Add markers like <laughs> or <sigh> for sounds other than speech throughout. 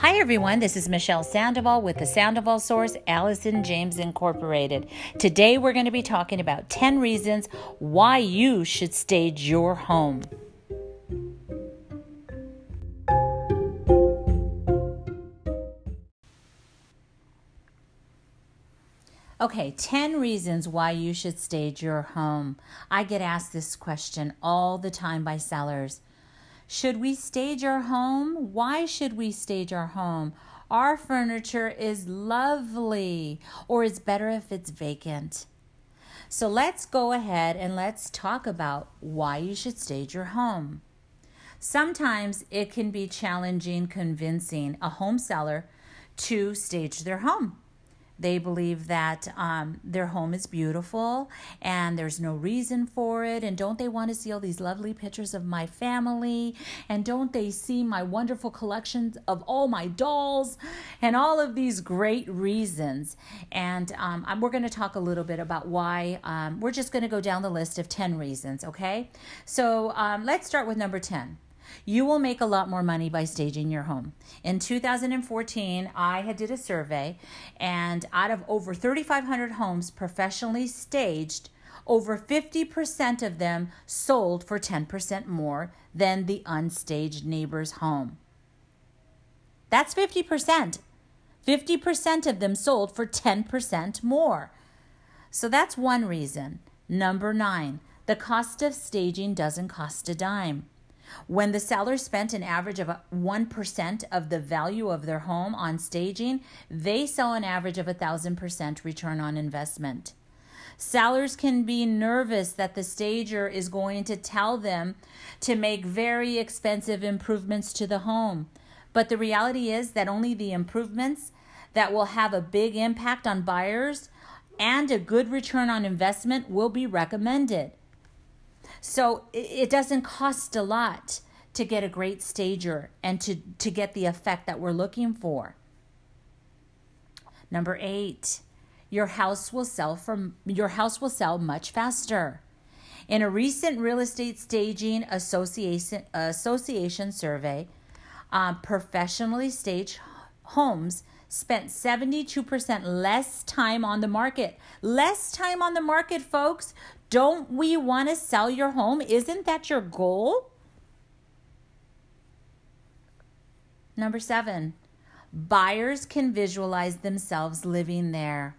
Hi, everyone. This is Michelle Sandoval with the Sandoval Source, Allison James Incorporated. Today, we're going to be talking about 10 reasons why you should stage your home. Okay, 10 reasons why you should stage your home. I get asked this question all the time by sellers. Should we stage our home? Why should we stage our home? Our furniture is lovely, or it's better if it's vacant. So let's go ahead and let's talk about why you should stage your home. Sometimes it can be challenging convincing a home seller to stage their home. They believe that um, their home is beautiful and there's no reason for it. And don't they want to see all these lovely pictures of my family? And don't they see my wonderful collections of all my dolls and all of these great reasons? And um, we're going to talk a little bit about why. Um, we're just going to go down the list of 10 reasons, okay? So um, let's start with number 10. You will make a lot more money by staging your home. In 2014, I had did a survey and out of over 3500 homes professionally staged, over 50% of them sold for 10% more than the unstaged neighbor's home. That's 50%. 50% of them sold for 10% more. So that's one reason. Number nine, the cost of staging doesn't cost a dime. When the seller spent an average of 1% of the value of their home on staging, they saw an average of a 1000% return on investment. Sellers can be nervous that the stager is going to tell them to make very expensive improvements to the home. But the reality is that only the improvements that will have a big impact on buyers and a good return on investment will be recommended. So it doesn't cost a lot to get a great stager and to, to get the effect that we're looking for. Number eight, your house will sell from your house will sell much faster. In a recent real estate staging association association survey, um, professionally staged homes spent 72% less time on the market. Less time on the market, folks. Don't we want to sell your home? Isn't that your goal? Number seven, buyers can visualize themselves living there.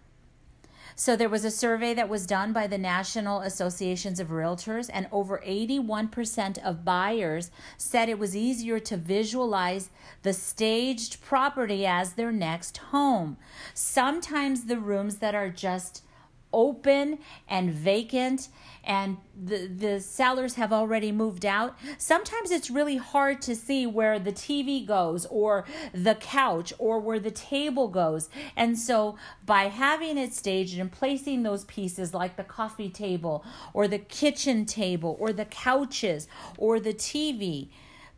So there was a survey that was done by the National Associations of Realtors, and over 81% of buyers said it was easier to visualize the staged property as their next home. Sometimes the rooms that are just open and vacant and the the sellers have already moved out. Sometimes it's really hard to see where the TV goes or the couch or where the table goes. And so by having it staged and placing those pieces like the coffee table or the kitchen table or the couches or the TV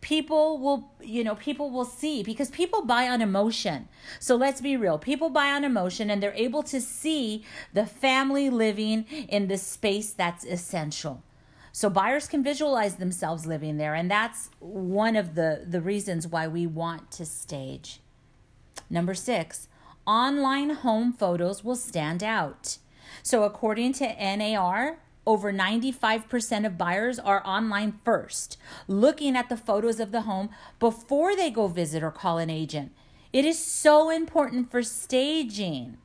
people will you know people will see because people buy on emotion. So let's be real. People buy on emotion and they're able to see the family living in the space that's essential. So buyers can visualize themselves living there and that's one of the the reasons why we want to stage. Number 6 online home photos will stand out. So according to NAR over 95% of buyers are online first, looking at the photos of the home before they go visit or call an agent. It is so important for staging.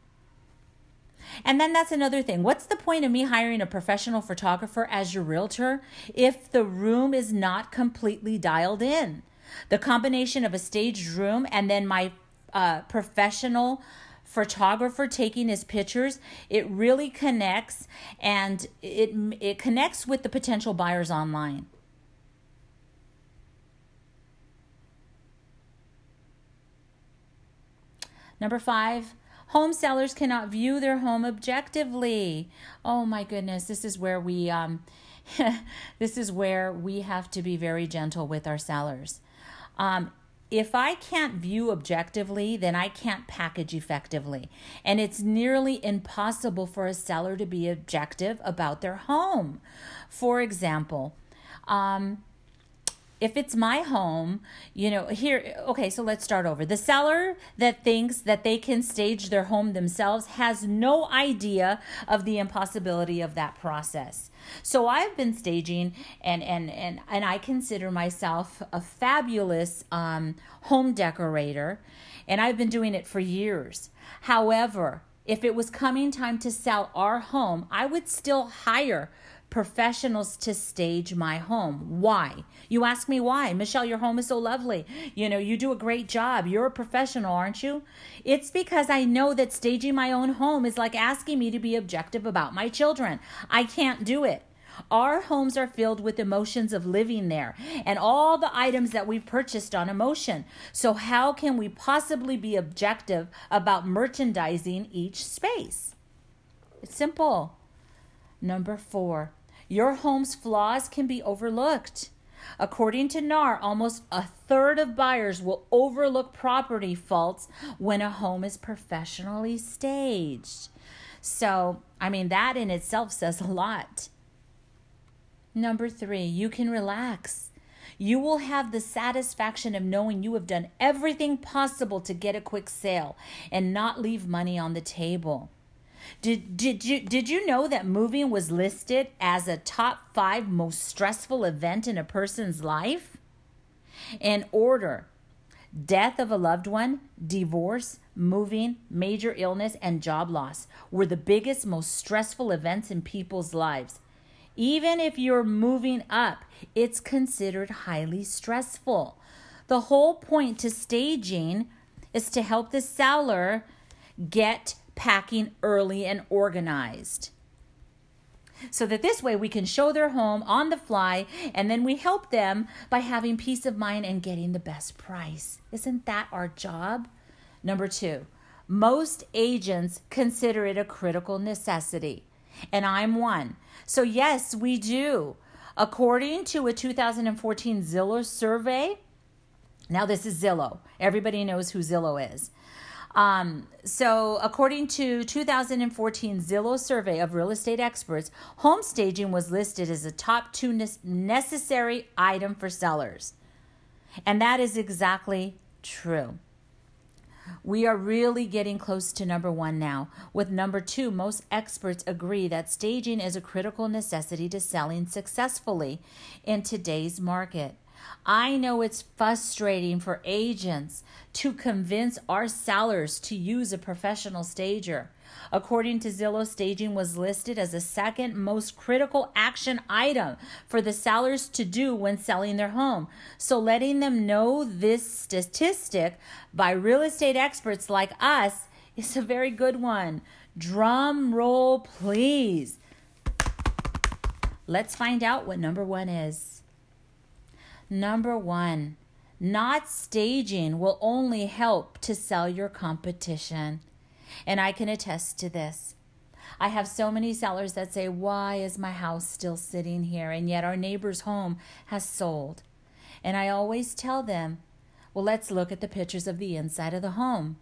And then that's another thing. What's the point of me hiring a professional photographer as your realtor if the room is not completely dialed in? The combination of a staged room and then my uh, professional photographer taking his pictures, it really connects and it it connects with the potential buyers online. Number 5, home sellers cannot view their home objectively. Oh my goodness, this is where we um <laughs> this is where we have to be very gentle with our sellers. Um, if I can't view objectively, then I can't package effectively. And it's nearly impossible for a seller to be objective about their home. For example, um, if it's my home, you know, here, okay, so let's start over. The seller that thinks that they can stage their home themselves has no idea of the impossibility of that process. So I've been staging and and and and I consider myself a fabulous um, home decorator and I've been doing it for years. However, if it was coming time to sell our home, I would still hire professionals to stage my home. Why? You ask me why. Michelle, your home is so lovely. You know, you do a great job. You're a professional, aren't you? It's because I know that staging my own home is like asking me to be objective about my children. I can't do it. Our homes are filled with emotions of living there and all the items that we've purchased on emotion. So, how can we possibly be objective about merchandising each space? It's simple. Number four, your home's flaws can be overlooked. According to NAR, almost a third of buyers will overlook property faults when a home is professionally staged. So, I mean, that in itself says a lot. Number three, you can relax. You will have the satisfaction of knowing you have done everything possible to get a quick sale and not leave money on the table. Did, did, you, did you know that moving was listed as a top five most stressful event in a person's life? In order death of a loved one, divorce, moving, major illness, and job loss were the biggest, most stressful events in people's lives. Even if you're moving up, it's considered highly stressful. The whole point to staging is to help the seller get packing early and organized. So that this way we can show their home on the fly and then we help them by having peace of mind and getting the best price. Isn't that our job? Number two, most agents consider it a critical necessity, and I'm one. So, yes, we do. According to a 2014 Zillow survey, now this is Zillow. Everybody knows who Zillow is. Um, so, according to 2014 Zillow survey of real estate experts, home staging was listed as a top two necessary item for sellers. And that is exactly true. We are really getting close to number one now. With number two, most experts agree that staging is a critical necessity to selling successfully in today's market. I know it's frustrating for agents to convince our sellers to use a professional stager. According to Zillow, staging was listed as the second most critical action item for the sellers to do when selling their home. So, letting them know this statistic by real estate experts like us is a very good one. Drum roll, please. Let's find out what number one is. Number one, not staging will only help to sell your competition. And I can attest to this. I have so many sellers that say, Why is my house still sitting here? And yet our neighbor's home has sold. And I always tell them, Well, let's look at the pictures of the inside of the home.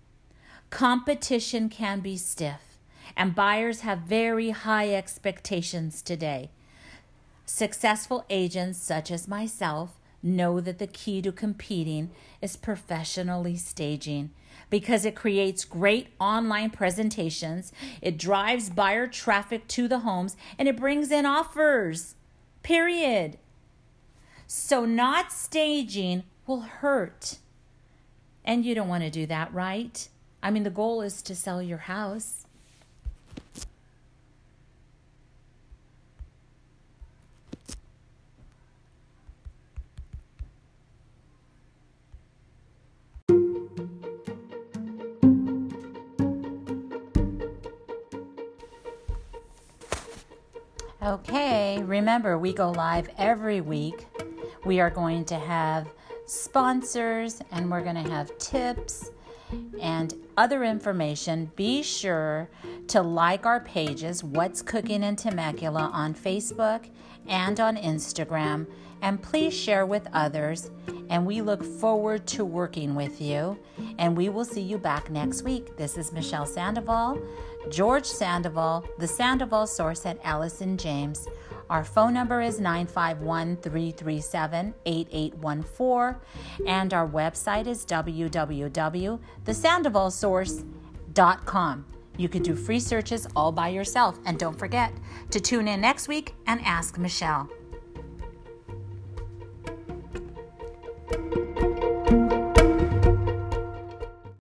Competition can be stiff, and buyers have very high expectations today. Successful agents, such as myself, know that the key to competing is professionally staging because it creates great online presentations, it drives buyer traffic to the homes, and it brings in offers. Period. So, not staging will hurt. And you don't want to do that, right? I mean, the goal is to sell your house. Okay, remember we go live every week. We are going to have sponsors and we're going to have tips and other information. Be sure to like our pages, What's Cooking in Temecula, on Facebook and on Instagram. And please share with others. And we look forward to working with you. And we will see you back next week. This is Michelle Sandoval George Sandoval, the Sandoval Source at Allison James. Our phone number is 951 337 8814, and our website is www.thesandovalsource.com. You can do free searches all by yourself. And don't forget to tune in next week and ask Michelle.